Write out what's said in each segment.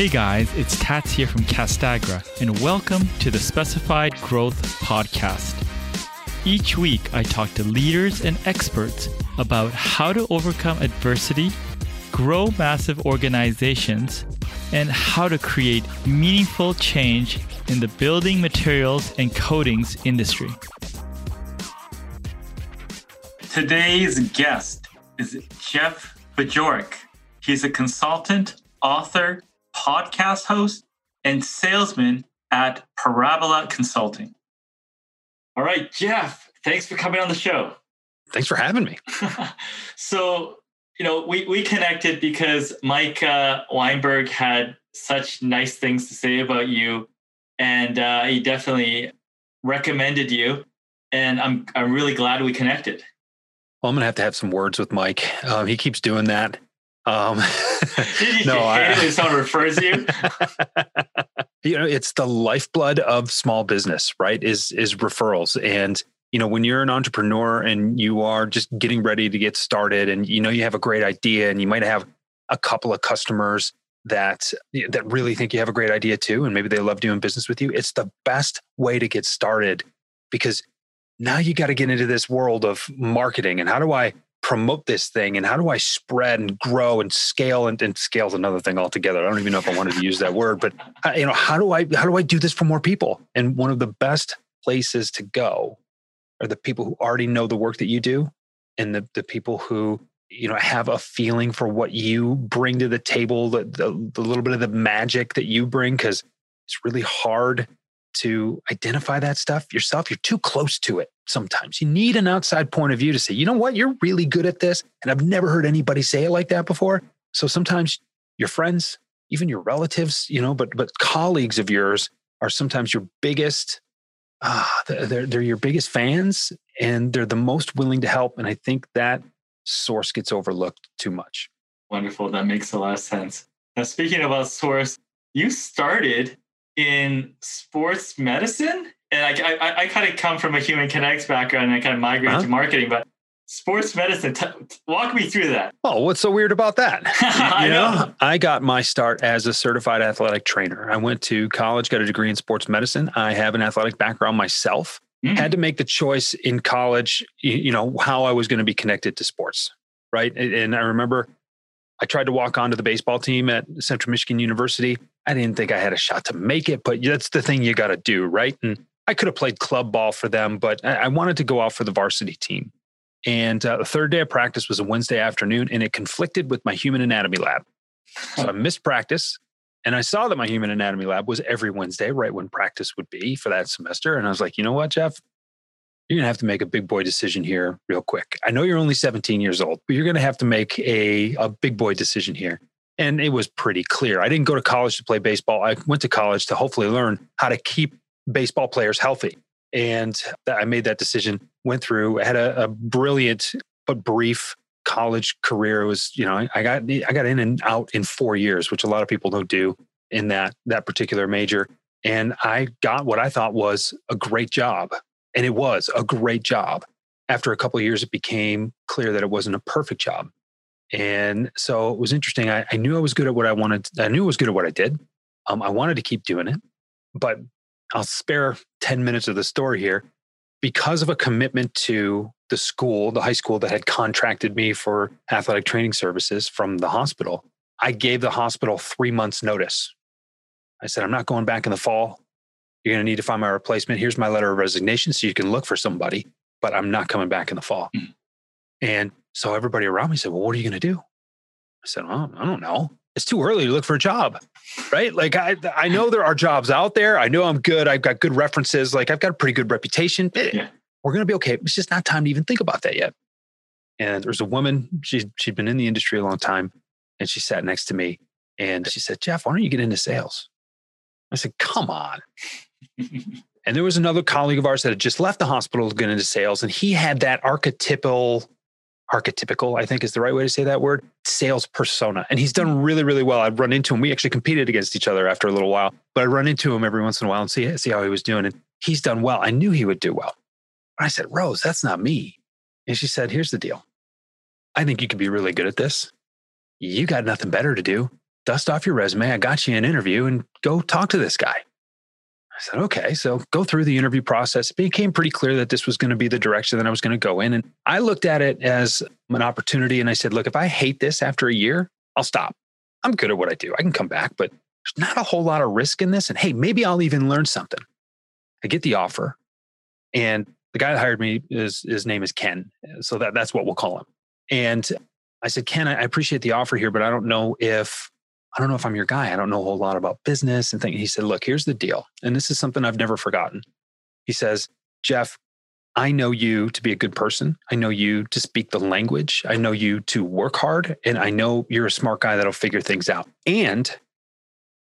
Hey guys, it's Tats here from Castagra, and welcome to the Specified Growth Podcast. Each week, I talk to leaders and experts about how to overcome adversity, grow massive organizations, and how to create meaningful change in the building materials and coatings industry. Today's guest is Jeff Bajorek. He's a consultant, author, podcast host, and salesman at Parabola Consulting. All right, Jeff, thanks for coming on the show. Thanks for having me. so, you know, we, we connected because Mike uh, Weinberg had such nice things to say about you, and uh, he definitely recommended you. And I'm I'm really glad we connected. Well, I'm gonna have to have some words with Mike. Um, he keeps doing that. Um, no, I, when someone refers you. you know, it's the lifeblood of small business, right? Is is referrals, and you know, when you're an entrepreneur and you are just getting ready to get started, and you know you have a great idea, and you might have a couple of customers that that really think you have a great idea too, and maybe they love doing business with you. It's the best way to get started because now you got to get into this world of marketing and how do I promote this thing and how do I spread and grow and scale and, and scale is another thing altogether. I don't even know if I wanted to use that word, but uh, you know, how do I how do I do this for more people? And one of the best places to go are the people who already know the work that you do and the the people who you know have a feeling for what you bring to the table, the the, the little bit of the magic that you bring because it's really hard to identify that stuff yourself. You're too close to it sometimes. You need an outside point of view to say, you know what, you're really good at this. And I've never heard anybody say it like that before. So sometimes your friends, even your relatives, you know, but but colleagues of yours are sometimes your biggest ah, they're they're your biggest fans and they're the most willing to help. And I think that source gets overlooked too much. Wonderful. That makes a lot of sense. Now speaking about source, you started in sports medicine. And I, I, I kind of come from a human kinetics background and I kind of migrated uh-huh. to marketing, but sports medicine, t- walk me through that. Oh, what's so weird about that? I you know, know, I got my start as a certified athletic trainer. I went to college, got a degree in sports medicine. I have an athletic background myself. Mm. Had to make the choice in college, you know, how I was going to be connected to sports, right? And I remember I tried to walk onto the baseball team at Central Michigan University. I didn't think I had a shot to make it, but that's the thing you got to do, right? And I could have played club ball for them, but I wanted to go out for the varsity team. And uh, the third day of practice was a Wednesday afternoon, and it conflicted with my human anatomy lab. So I missed practice, and I saw that my human anatomy lab was every Wednesday, right when practice would be for that semester. And I was like, you know what, Jeff? You're going to have to make a big boy decision here real quick. I know you're only 17 years old, but you're going to have to make a, a big boy decision here. And it was pretty clear. I didn't go to college to play baseball. I went to college to hopefully learn how to keep baseball players healthy. And I made that decision, went through, had a, a brilliant but brief college career. It was, you know, I got I got in and out in four years, which a lot of people don't do in that that particular major. And I got what I thought was a great job. And it was a great job. After a couple of years, it became clear that it wasn't a perfect job. And so it was interesting. I, I, knew I was good at what I wanted. I knew I was good at what I did. Um, I wanted to keep doing it, but I'll spare 10 minutes of the story here. Because of a commitment to the school, the high school that had contracted me for athletic training services from the hospital, I gave the hospital three months' notice. I said, I'm not going back in the fall. You're going to need to find my replacement. Here's my letter of resignation so you can look for somebody, but I'm not coming back in the fall. Mm. And so everybody around me said, Well, what are you going to do? I said, Well, I don't know. It's too early to look for a job, right? Like, I, I know there are jobs out there. I know I'm good. I've got good references. Like, I've got a pretty good reputation. Yeah. We're going to be okay. It's just not time to even think about that yet. And there's a woman, she, she'd been in the industry a long time, and she sat next to me and she said, Jeff, why don't you get into sales? I said, Come on. and there was another colleague of ours that had just left the hospital to get into sales, and he had that archetypal archetypical, I think is the right way to say that word, sales persona. And he's done really, really well. I'd run into him. We actually competed against each other after a little while, but I'd run into him every once in a while and see, see how he was doing. And he's done well. I knew he would do well. I said, Rose, that's not me. And she said, Here's the deal. I think you could be really good at this. You got nothing better to do. dust off your resume. I got you an interview and go talk to this guy. I said, okay. So go through the interview process. It became pretty clear that this was going to be the direction that I was going to go in. And I looked at it as an opportunity. And I said, look, if I hate this after a year, I'll stop. I'm good at what I do. I can come back, but there's not a whole lot of risk in this. And hey, maybe I'll even learn something. I get the offer. And the guy that hired me is his name is Ken. So that, that's what we'll call him. And I said, Ken, I appreciate the offer here, but I don't know if I don't know if I'm your guy. I don't know a whole lot about business and things. He said, Look, here's the deal. And this is something I've never forgotten. He says, Jeff, I know you to be a good person. I know you to speak the language. I know you to work hard. And I know you're a smart guy that'll figure things out. And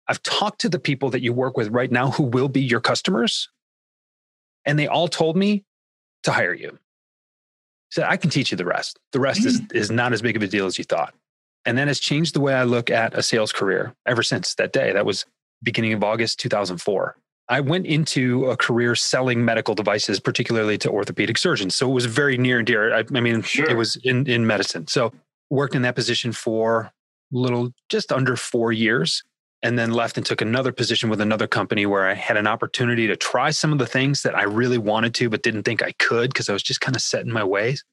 I've talked to the people that you work with right now who will be your customers. And they all told me to hire you. He said, I can teach you the rest. The rest mm. is, is not as big of a deal as you thought. And that has changed the way I look at a sales career ever since that day. That was beginning of August 2004. I went into a career selling medical devices, particularly to orthopedic surgeons. So it was very near and dear. I, I mean, sure. it was in, in medicine. So worked in that position for little, just under four years, and then left and took another position with another company where I had an opportunity to try some of the things that I really wanted to, but didn't think I could because I was just kind of set in my ways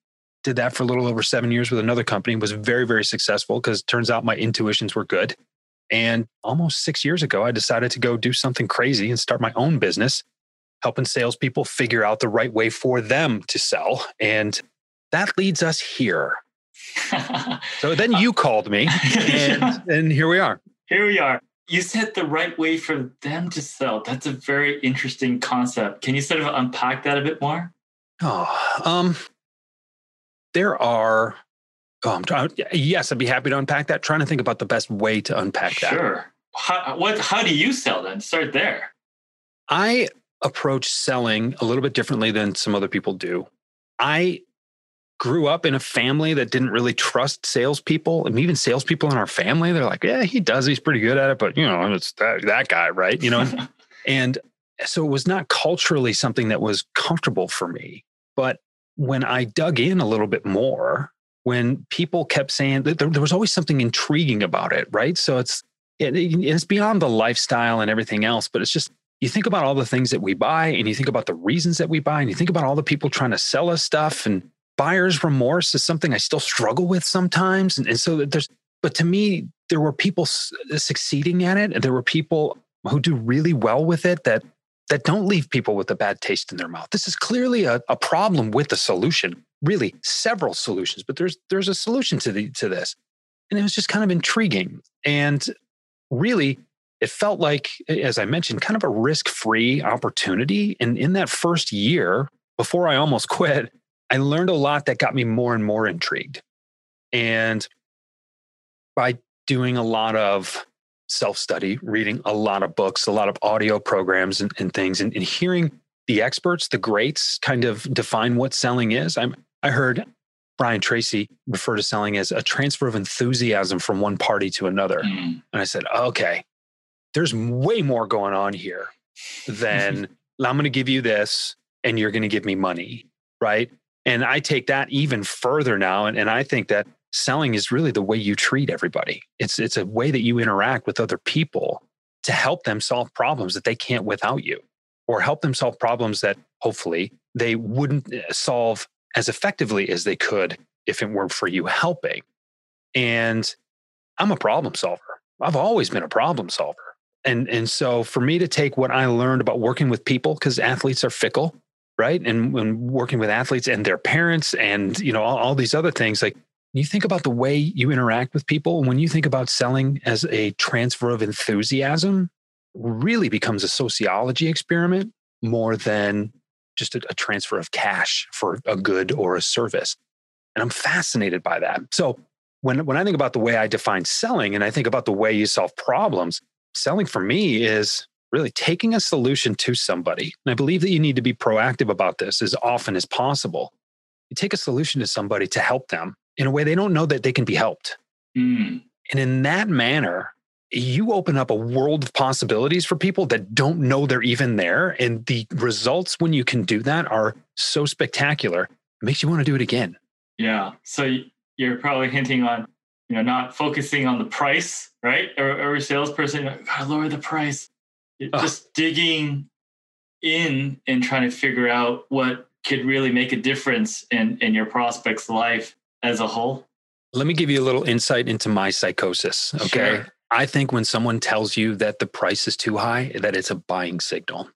did that for a little over seven years with another company was very very successful because turns out my intuitions were good. And almost six years ago i decided to go do something crazy and start my own business helping salespeople figure out the right way for them to sell. And that leads us here. So then you called me and, and here we are. Here we are. You said the right way for them to sell. That's a very interesting concept. Can you sort of unpack that a bit more? Oh um there are um, oh, I'm trying, uh, yes, I'd be happy to unpack that. Trying to think about the best way to unpack that. Sure. How, uh, what, how do you sell then? Start there. I approach selling a little bit differently than some other people do. I grew up in a family that didn't really trust salespeople. and even salespeople in our family, they're like, yeah, he does. He's pretty good at it, but you know, it's that, that guy, right? You know, and so it was not culturally something that was comfortable for me. But when I dug in a little bit more, when people kept saying that there, there was always something intriguing about it, right? So it's it, it's beyond the lifestyle and everything else, but it's just you think about all the things that we buy and you think about the reasons that we buy and you think about all the people trying to sell us stuff and buyer's remorse is something I still struggle with sometimes. And, and so there's, but to me, there were people succeeding at it and there were people who do really well with it that that don't leave people with a bad taste in their mouth. This is clearly a, a problem with the solution, really several solutions, but there's there's a solution to the to this. And it was just kind of intriguing. And really, it felt like, as I mentioned, kind of a risk-free opportunity. And in that first year, before I almost quit, I learned a lot that got me more and more intrigued. And by doing a lot of self study, reading a lot of books, a lot of audio programs and, and things, and, and, hearing the experts, the greats, kind of define what selling is. I'm, I heard Brian Tracy refer to selling as a transfer of enthusiasm from one party to another. Mm. And I said, okay, there's way more going on here than I'm going to give you this and you're going to give me money. Right. And I take that even further now. And, and I think that selling is really the way you treat everybody. It's it's a way that you interact with other people to help them solve problems that they can't without you or help them solve problems that hopefully they wouldn't eh, solve as effectively as they could if it weren't for you helping. And I'm a problem solver. I've always been a problem solver. And and so for me to take what I learned about working with people cuz athletes are fickle, right? And when working with athletes and their parents and you know all, all these other things like you think about the way you interact with people, when you think about selling as a transfer of enthusiasm, really becomes a sociology experiment more than just a, a, transfer of cash for a good or a service. And I'm fascinated by that. So when, when I think about the way I define selling and I think about the way you solve problems, selling for me is really taking a solution to somebody. And I believe that you need to be proactive about this as often as possible. You take a solution to somebody to help them in a way they don't know that they can be helped. Mm. And in that manner, you open up a world of possibilities for people that don't know they're even there. And the results when you can do that are so spectacular, it makes you want to do it again. Yeah. So you're probably hinting on you know, not focusing on the price, right? A salesperson, gotta lower the price. Just digging in and trying to figure out what could really make a difference in, in your prospect's life as a whole. Let me give you a little insight into my psychosis. Okay. Sure. I think when someone tells you that the price is too high, that it's a buying signal.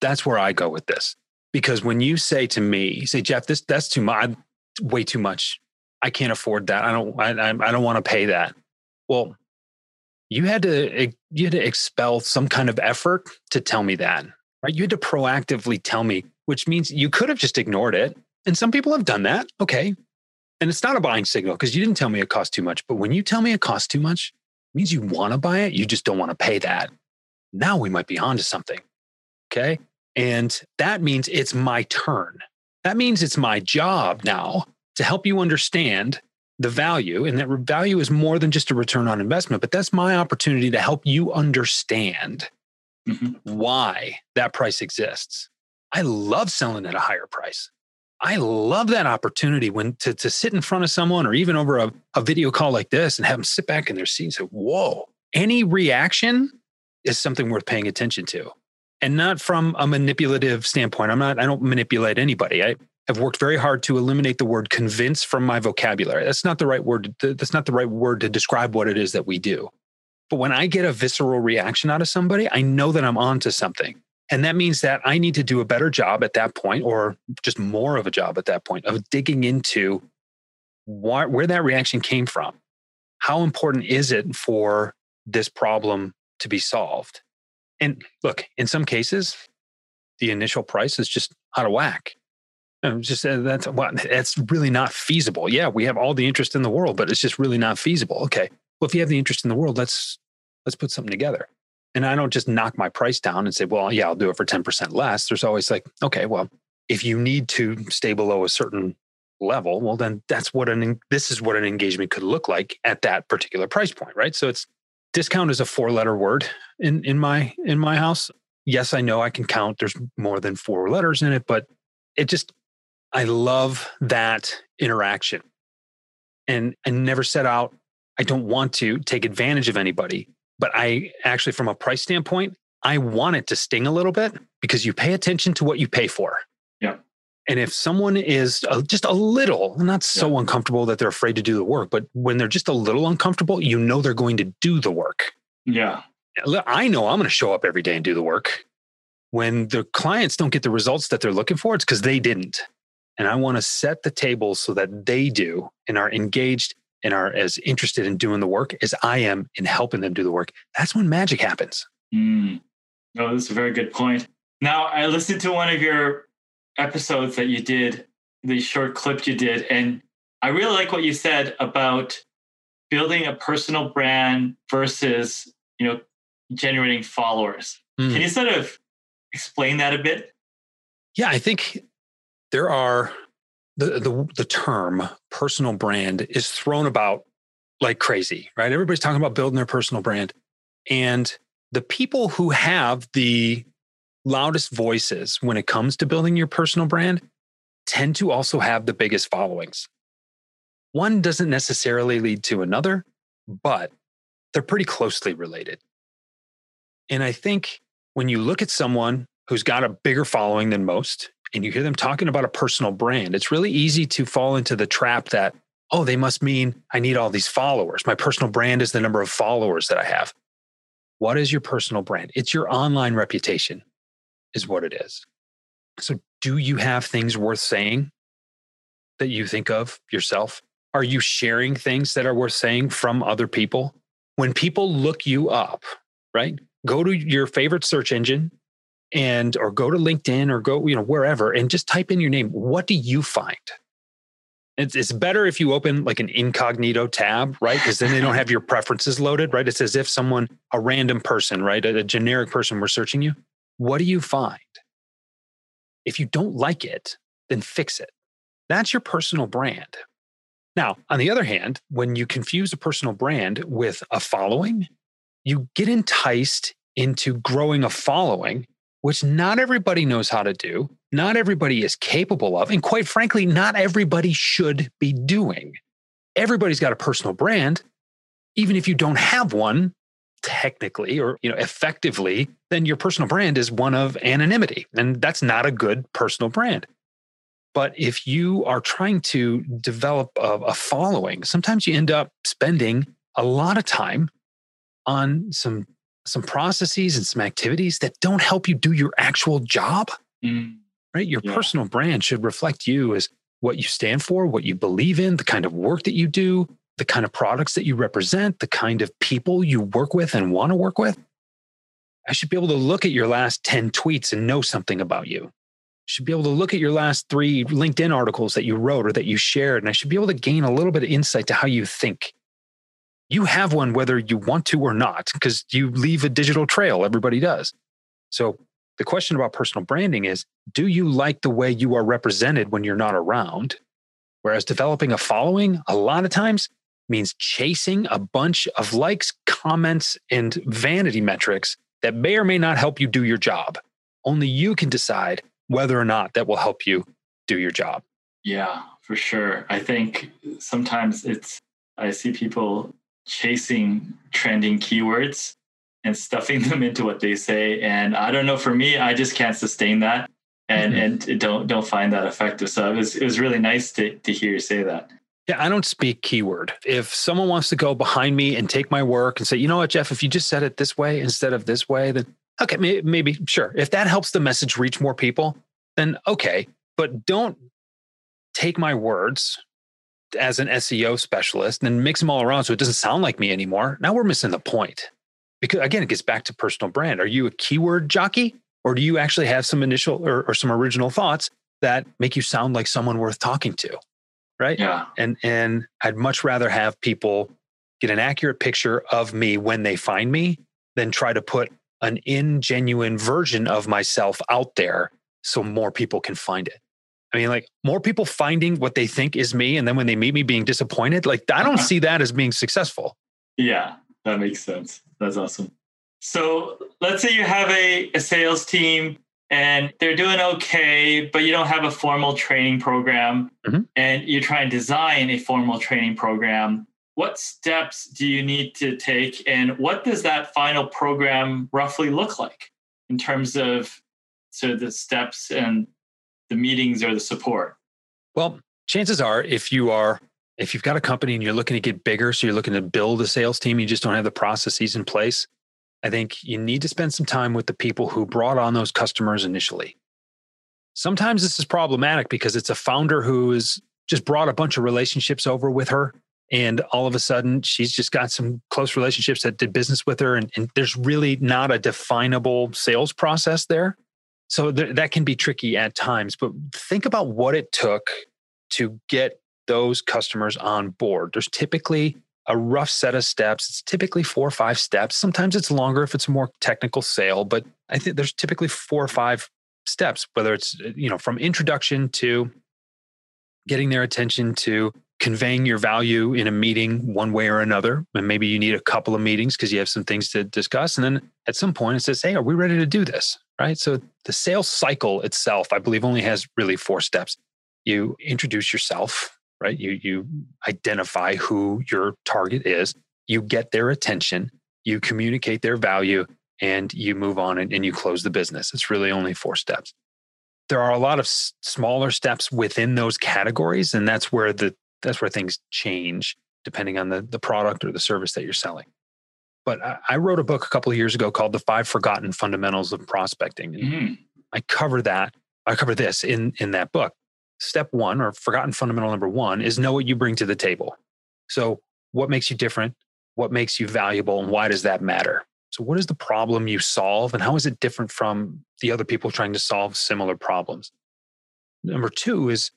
That's where I go with this. Because when you say to me, you say, Jeff, this that's too much, way too much. I can't afford that. I don't. I, I don't want to pay that. Well, you had to eh, you had to expel some kind of effort to tell me that, right? You had to proactively tell me, which means you could have just ignored it. And some people have done that. Okay, and it's not a buying signal because you didn't tell me it cost too much. But when you tell me it costs too much, it means you want to buy it. You just don't want to pay that. Now we might be onto something. Okay. And that means it's my turn. That means it's my job now to help you understand the value. And that value is more than just a return on investment, but that's my opportunity to help you understand mm-hmm. why that price exists. I love selling at a higher price. I love that opportunity when to, to sit in front of someone or even over a, a video call like this and have them sit back in their seat and say, Whoa, any reaction is something worth paying attention to and not from a manipulative standpoint. I'm not, I don't manipulate anybody. I have worked very hard to eliminate the word convince from my vocabulary. That's not the right word. To, that's not the right word to describe what it is that we do. But when I get a visceral reaction out of somebody, I know that I'm onto something. And that means that I need to do a better job at that point, or just more of a job at that point, of digging into where that reaction came from. How important is it for this problem to be solved? And look, in some cases, the initial price is just out of whack. just uh, that's well, that's really not feasible. Yeah, we have all the interest in the world, but it's just really not feasible. Okay, well, if you have the interest in the world, let's let's put something together. And I don't just knock my price down and say, well, yeah, I'll do it for ten percent less. There's always like, okay, well, if you need to stay below a certain level, well, then that's what an this is what an engagement could look like at that particular price point, right? So it's discount is a four letter word in in my in my house yes i know i can count there's more than four letters in it but it just i love that interaction and i never set out i don't want to take advantage of anybody but i actually from a price standpoint i want it to sting a little bit because you pay attention to what you pay for yeah and if someone is just a little, not so yeah. uncomfortable that they're afraid to do the work, but when they're just a little uncomfortable, you know they're going to do the work. Yeah. I know I'm going to show up every day and do the work. When the clients don't get the results that they're looking for, it's because they didn't. And I want to set the table so that they do and are engaged and are as interested in doing the work as I am in helping them do the work. That's when magic happens. Mm. Oh, that's a very good point. Now, I listened to one of your episodes that you did, the short clip you did, and I really like what you said about building a personal brand versus, you know, generating followers. Mm. Can you sort of explain that a bit? Yeah, I think there are the, the the term personal brand is thrown about like crazy, right? Everybody's talking about building their personal brand. And the people who have the loudest voices when it comes to building your personal brand tend to also have the biggest followings. One doesn't necessarily lead to another, but they're pretty closely related. And I think when you look at someone who's got a bigger following than most and you hear them talking about a personal brand, it's really easy to fall into the trap that, oh, they must mean I need all these followers. My personal brand is the number of followers that I have. What is your personal brand? It's your online reputation is what it is. So, do you have things worth saying that you think of yourself? Are you sharing things that are worth saying from other people? When people look you up, right? Go to your favorite search engine and or go to LinkedIn or go, you know, wherever and just type in your name. What do you find? It's, it's better if you open like an incognito tab, right? Because then they don't have your preferences loaded, right? It's as if someone, a random person, right? A, a generic person were searching you. What do you find? If you don't like it, then fix it. That's your personal brand. Now, on the other hand, when you confuse a personal brand with a following, you get enticed into growing a following, which not everybody knows how to do, not everybody is capable of, and quite frankly, not everybody should be doing. everybody's got a personal brand. Even if you don't have one technically or you know effectively, then your personal brand is one of anonymity. And that's not a good personal brand. But if you are trying to develop a, a following, sometimes you end up spending a lot of time on some some processes and some activities that don't help you do your actual job. Mm. Right? Your yeah. personal brand should reflect you as what you stand for, what you believe in, the kind of work that you do, the kind of products that you represent, the kind of people you work with and want to work with. I should be able to look at your last 10 tweets and know something about you. I should be able to look at your last three LinkedIn articles that you wrote or that you shared, and I should be able to gain a little bit of insight to how you think you have one whether you want to or not, because you leave a digital trail. Everybody does. So the question about personal branding is do you like the way you are represented when you're not around? Whereas developing a following a lot of times means chasing a bunch of likes, comments, and vanity metrics that may or may not help you do your job. Only you can decide whether or not that will help you do your job. Yeah, for sure. I think sometimes it's, I see people chasing trending keywords and stuffing them into what they say. And I don't know, for me, I just can't sustain that and mm-hmm. and don't don't find that effective. So it was it was really nice to to hear you say that. Yeah, I don't speak keyword. If someone wants to go behind me and take my work and say, you know what, Jeff, if you just said it this way instead of this way, then okay, maybe, maybe sure. If that helps the message reach more people, then okay. But don't take my words as an SEO specialist and mix them all around so it doesn't sound like me anymore. Now we're missing the point. Because again, it gets back to personal brand. Are you a keyword jockey or do you actually have some initial or, or some original thoughts that make you sound like someone worth talking to? Right. Yeah. And and I'd much rather have people get an accurate picture of me when they find me than try to put an ingenuine version of myself out there so more people can find it. I mean, like more people finding what they think is me, and then when they meet me being disappointed, like I don't see that as being successful. Yeah, that makes sense. That's awesome. So let's say you have a, a sales team and they're doing okay, but you don't have a formal training program mm-hmm. and you try and design a formal training program. What steps do you need to take and what does that final program roughly look like in terms of sort of the steps and the meetings or the support? Well, chances are if you are if you've got a company and you're looking to get bigger, so you're looking to build a sales team, you just don't have the processes in place. I think you need to spend some time with the people who brought on those customers initially. Sometimes this is problematic because it's a founder who has just brought a bunch of relationships over with her. And all of a sudden, she's just got some close relationships that did business with her. And, and there's really not a definable sales process there. So th- that can be tricky at times, but think about what it took to get those customers on board. There's typically a rough set of steps. It's typically four or five steps. Sometimes it's longer if it's a more technical sale, but I think there's typically four or five steps, whether it's, uh, you know, from introduction to getting their attention to conveying your value in a meeting one way or another. And maybe you need a couple of meetings because you have some things to discuss. And then at some point it says, Hey, are we ready to do this? Right. So the sales cycle itself, I believe, only has really four steps. You introduce yourself, right? You you identify who your target is, you get their attention, you communicate their value, and you move on and, and you close the business. It's really only four steps. There are a lot of s- smaller steps within those categories, and that's where the that's where things change depending on the, the product or the service that you're selling. But I, I wrote a book a couple of years ago called The Five Forgotten Fundamentals of Prospecting. And mm-hmm. I cover that. I cover this in, in that book. Step one, or forgotten fundamental number one, is know what you bring to the table. So, what makes you different? What makes you valuable? And why does that matter? So, what is the problem you solve? And how is it different from the other people trying to solve similar problems? Number two is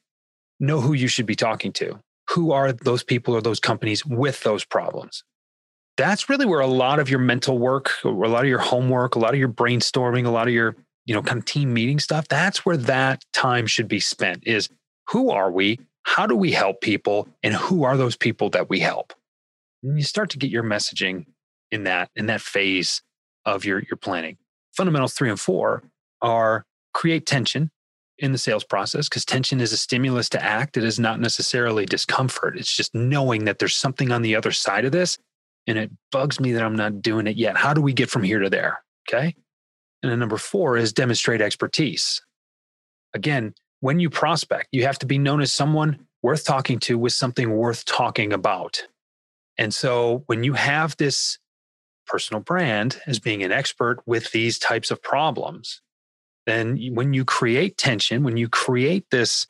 know who you should be talking to who are those people or those companies with those problems that's really where a lot of your mental work a lot of your homework a lot of your brainstorming a lot of your you know kind of team meeting stuff that's where that time should be spent is who are we how do we help people and who are those people that we help and you start to get your messaging in that in that phase of your your planning fundamentals 3 and 4 are create tension in the sales process because tension is a stimulus to act. It is not necessarily discomfort. It's just knowing that there's something on the other side of this. And it bugs me that I'm not doing it yet. How do we get from here to there? Okay. And then number four is demonstrate expertise. Again, when you prospect, you have to be known as someone worth talking to with something worth talking about. And so when you have this personal brand as being an expert with these types of problems, then when you create tension, when you create this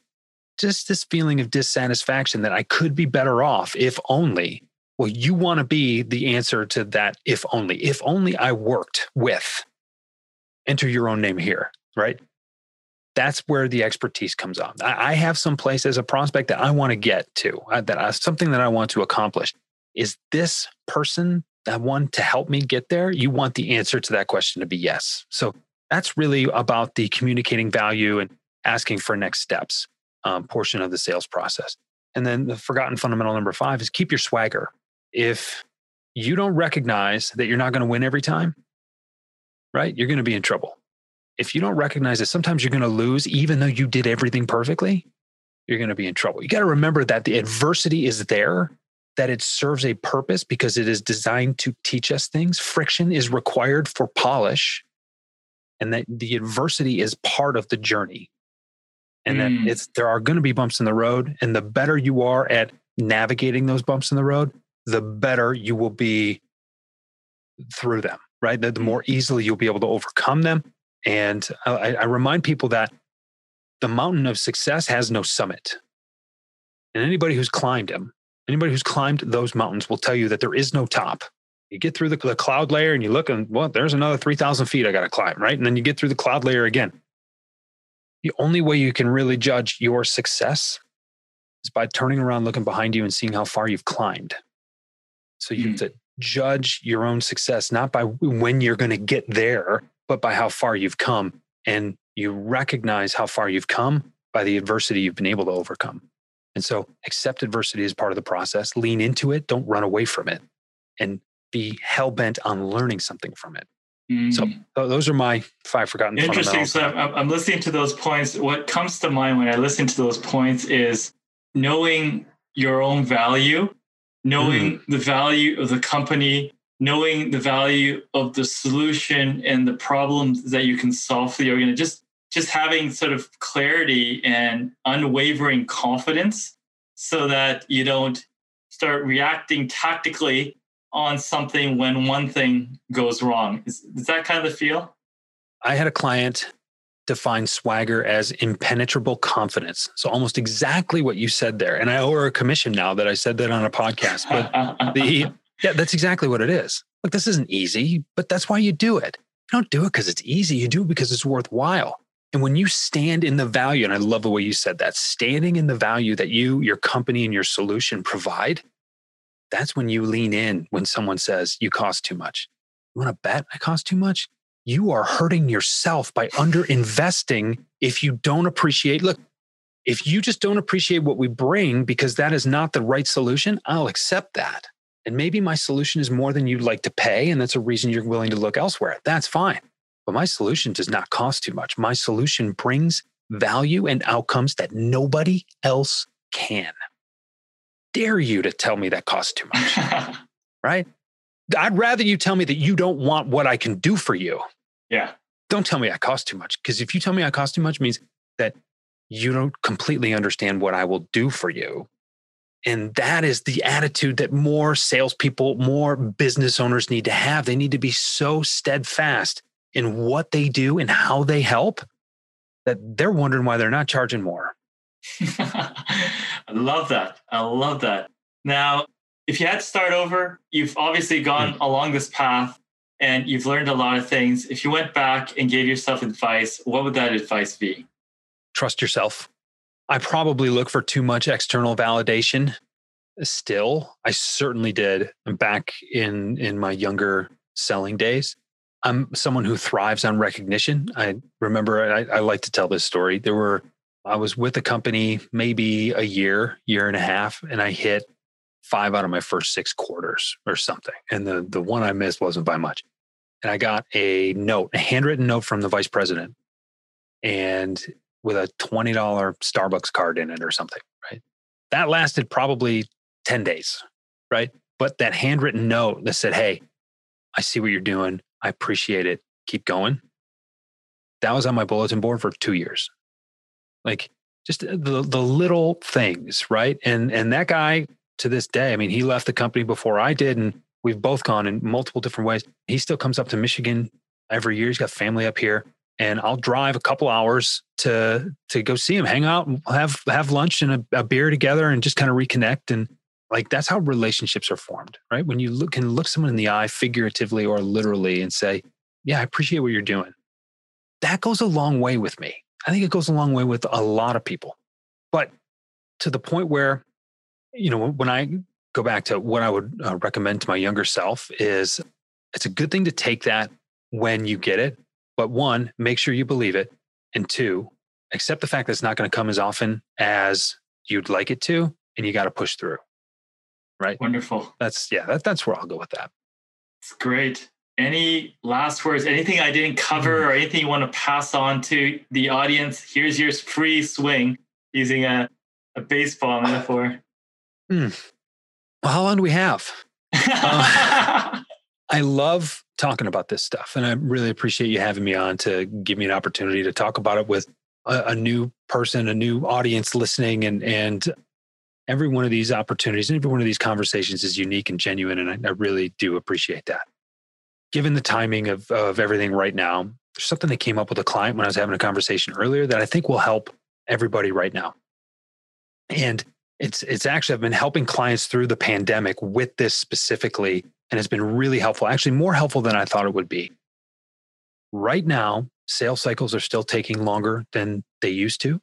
just this feeling of dissatisfaction that I could be better off if only, well, you want to be the answer to that if only. If only I worked with, enter your own name here, right? That's where the expertise comes on. I have some place as a prospect that I want to get to, uh, that I, something that I want to accomplish. Is this person that one to help me get there? You want the answer to that question to be yes. So that's really about the communicating value and asking for next steps um, portion of the sales process. And then the forgotten fundamental number five is keep your swagger. If you don't recognize that you're not going to win every time, right, you're going to be in trouble. If you don't recognize that sometimes you're going to lose, even though you did everything perfectly, you're going to be in trouble. You got to remember that the adversity is there, that it serves a purpose because it is designed to teach us things. Friction is required for polish and that the adversity is part of the journey. And mm. that it's there are going to be bumps in the road and the better you are at navigating those bumps in the road the better you will be through them right? The, the more easily you'll be able to overcome them. And I, I remind people that the mountain of success has no summit. And anybody who's climbed them anybody who's climbed those mountains will tell you that there is no top. You get through the, the cloud layer and you look and well there's another 3000 feet i got to climb right? And then you get through the cloud layer again. The only way you can really judge your success is by turning around looking behind you and seeing how far you've climbed. So you mm. have to judge your own success not by when you're going to get there but by how far you've come. And you recognize how far you've come by the adversity you've been able to overcome and so accept adversity as part of the process lean into it don't run away from it and be hell bent on learning something from it. Mm. So those are my five forgotten. Interesting. So I'm, I'm listening to those points. What comes to mind when I listen to those points is knowing your own value, knowing mm. the value of the company, knowing the value of the solution and the problems that you can solve for the organization. Just just having sort of clarity and unwavering confidence so that you don't start reacting tactically on something when one thing goes wrong. Is, is that kind of the feel? I had a client define swagger as impenetrable confidence. So almost exactly what you said there. And I owe her a commission now that I said that on a podcast. But the yeah, that's exactly what it is. Look, this isn't easy, but that's why you do it. You don't do it because it's easy. You do it because it's worthwhile. And when you stand in the value, and I love the way you said that, standing in the value that you, your company, and your solution provide, that's when you lean in when someone says you cost too much. You want to bet I cost too much? You are hurting yourself by under investing if you don't appreciate. Look, if you just don't appreciate what we bring because that is not the right solution, I'll accept that. And maybe my solution is more than you'd like to pay. And that's a reason you're willing to look elsewhere. That's fine. But my solution does not cost too much. My solution brings value and outcomes that nobody else can dare you to tell me that costs too much? right? I'd rather you tell me that you don't want what I can do for you. Yeah. Don't tell me I cost too much. Because if you tell me I cost too much, means that you don't completely understand what I will do for you. And that is the attitude that more salespeople, more business owners need to have. They need to be so steadfast in what they do and how they help that they're wondering why they're not charging more. I love that. I love that. Now, if you had to start over, you've obviously gone mm. along this path and you've learned a lot of things. If you went back and gave yourself advice, what would that advice be? Trust yourself. I probably look for too much external validation still. I certainly did back in in my younger selling days. I'm someone who thrives on recognition. I remember I, I like to tell this story. There were I was with a company maybe a year, year and a half, and I hit five out of my first six quarters or something. And the the one I missed wasn't by much. And I got a note, a handwritten note from the vice president. And with a $20 Starbucks card in it or something, right? That lasted probably 10 days, right? But that handwritten note that said, Hey, I see what you're doing. I appreciate it. Keep going. That was on my bulletin board for two years. Like just uh, the, the little things, right? And and that guy to this day, I mean, he left the company before I did, and we've both gone in multiple different ways. He still comes up to Michigan every year. He's got family up here, and I'll drive a couple hours to to go see him, hang out, have have lunch and a, a beer together, and just kind of reconnect. And like that's how relationships are formed, right? When you look can look someone in the eye, figuratively or literally, and say, "Yeah, I appreciate what you're doing." That goes a long way with me. I think it goes a long way with a lot of people. But to the point where, you know, when I go back to what I would uh, recommend to my younger self is it's a good thing to take that when you get it. But one, make sure you believe it. And two, accept the fact that it's not going to come as often as you'd like it to. And you got to push through. Right. Wonderful. That's, yeah, that, that's where I'll go with that. It's great. Any last words, anything I didn't cover mm. or anything you want to pass on to the audience? Here's your free swing using a, a baseball metaphor. Hmm. Well, how long do we have? uh, I love talking about this stuff, and I really appreciate you having me on to give me an opportunity to talk about it with a, a new person, a new audience listening, and and every one of these opportunities, and every one of these conversations is unique and genuine, and I, I really do appreciate that. Given the timing of of everything right now, there's something that came up with a client when I was having a conversation earlier that I think will help everybody right now. And it's it's actually I've been helping clients through the pandemic with this specifically, and it's been really helpful. Actually, more helpful than I thought it would be. Right now, sales cycles are still taking longer than they used to.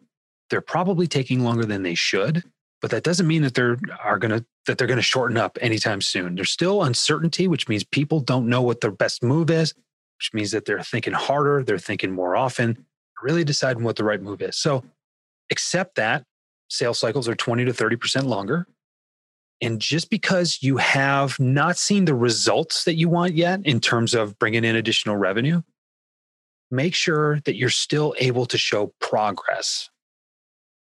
They're probably taking longer than they should, but that doesn't mean that they're are gonna that they're gonna shorten up anytime soon. There's still uncertainty, which means people don't know what their best move is, which means that they're thinking harder, they're thinking more often, really deciding what the right move is. So accept that sales cycles are 20 to 30% longer. And just because you have not seen the results that you want yet in terms of bringing in additional revenue, make sure that you're still able to show progress.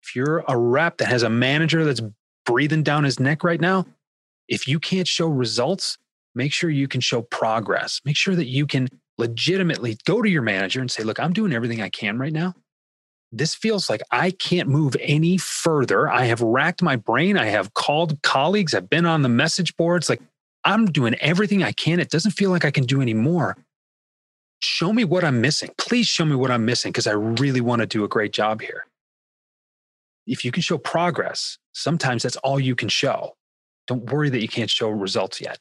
If you're a rep that has a manager that's breathing down his neck right now, if you can't show results, make sure you can show progress. Make sure that you can legitimately go to your manager and say, Look, I'm doing everything I can right now this feels like I can't move any further. I have racked my brain. I have called colleagues. I've been on the message boards. Like I'm doing everything I can. It doesn't feel like I can do any more. Show me what I'm missing. Please show me what I'm missing because I really want to do a great job here. If you can show progress, sometimes that's all you can show. Don't worry that you can't show results yet.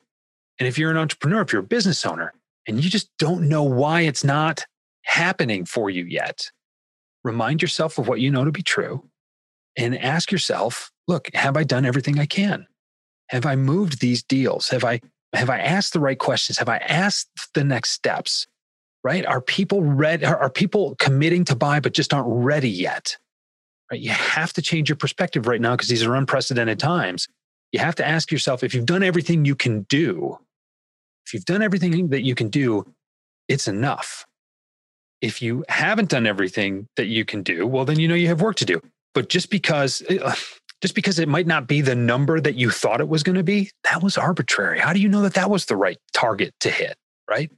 And if you're an entrepreneur, if you're a business owner, and you just don't know why it's not happening for you yet, remind yourself of what you know to be true and ask yourself look have i done everything i can? Have i moved these deals? Have i have i asked the right questions? Have i asked the next steps? Right? Are people ready are people committing to buy but just aren't ready yet right you have to change your perspective right now because these are unprecedented times you have to ask yourself if you've done everything you can do if you've done everything that you can do it's enough if you haven't done everything that you can do, well, then you know you have work to do. But just because, uh, just because it might not be the number that you thought it was going to be, that was arbitrary. How do you know that that was the right target to hit? Right.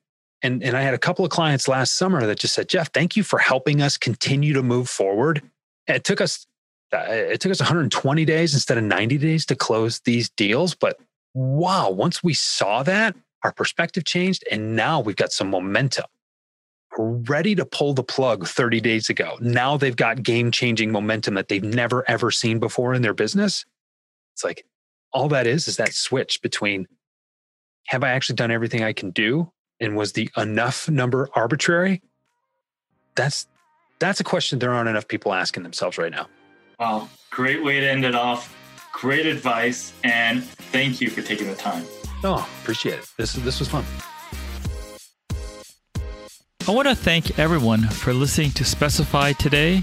And, and I had a couple of clients last summer that just said, Jeff, thank you for helping us continue to move forward. It took us, uh, it took us 120 days instead of 90 days to close these deals. But wow, once we saw that, our perspective changed and now we've got some momentum ready to pull the plug 30 days ago. Now they've got game changing momentum that they've never ever seen before in their business. It's like all that is is that switch between have I actually done everything I can do and was the enough number arbitrary? That's that's a question there aren't enough people asking themselves right now. Wow, great way to end it off. Great advice and thank you for taking the time. Oh, appreciate it. This this was fun. I want to thank everyone for listening to Specify today.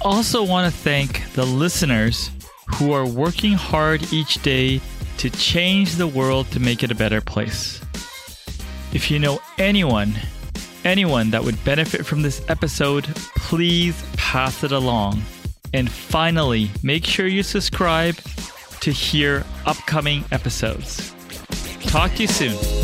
Also, want to thank the listeners who are working hard each day to change the world to make it a better place. If you know anyone anyone that would benefit from this episode, please pass it along. And finally, make sure you subscribe to hear upcoming episodes. Talk to you soon.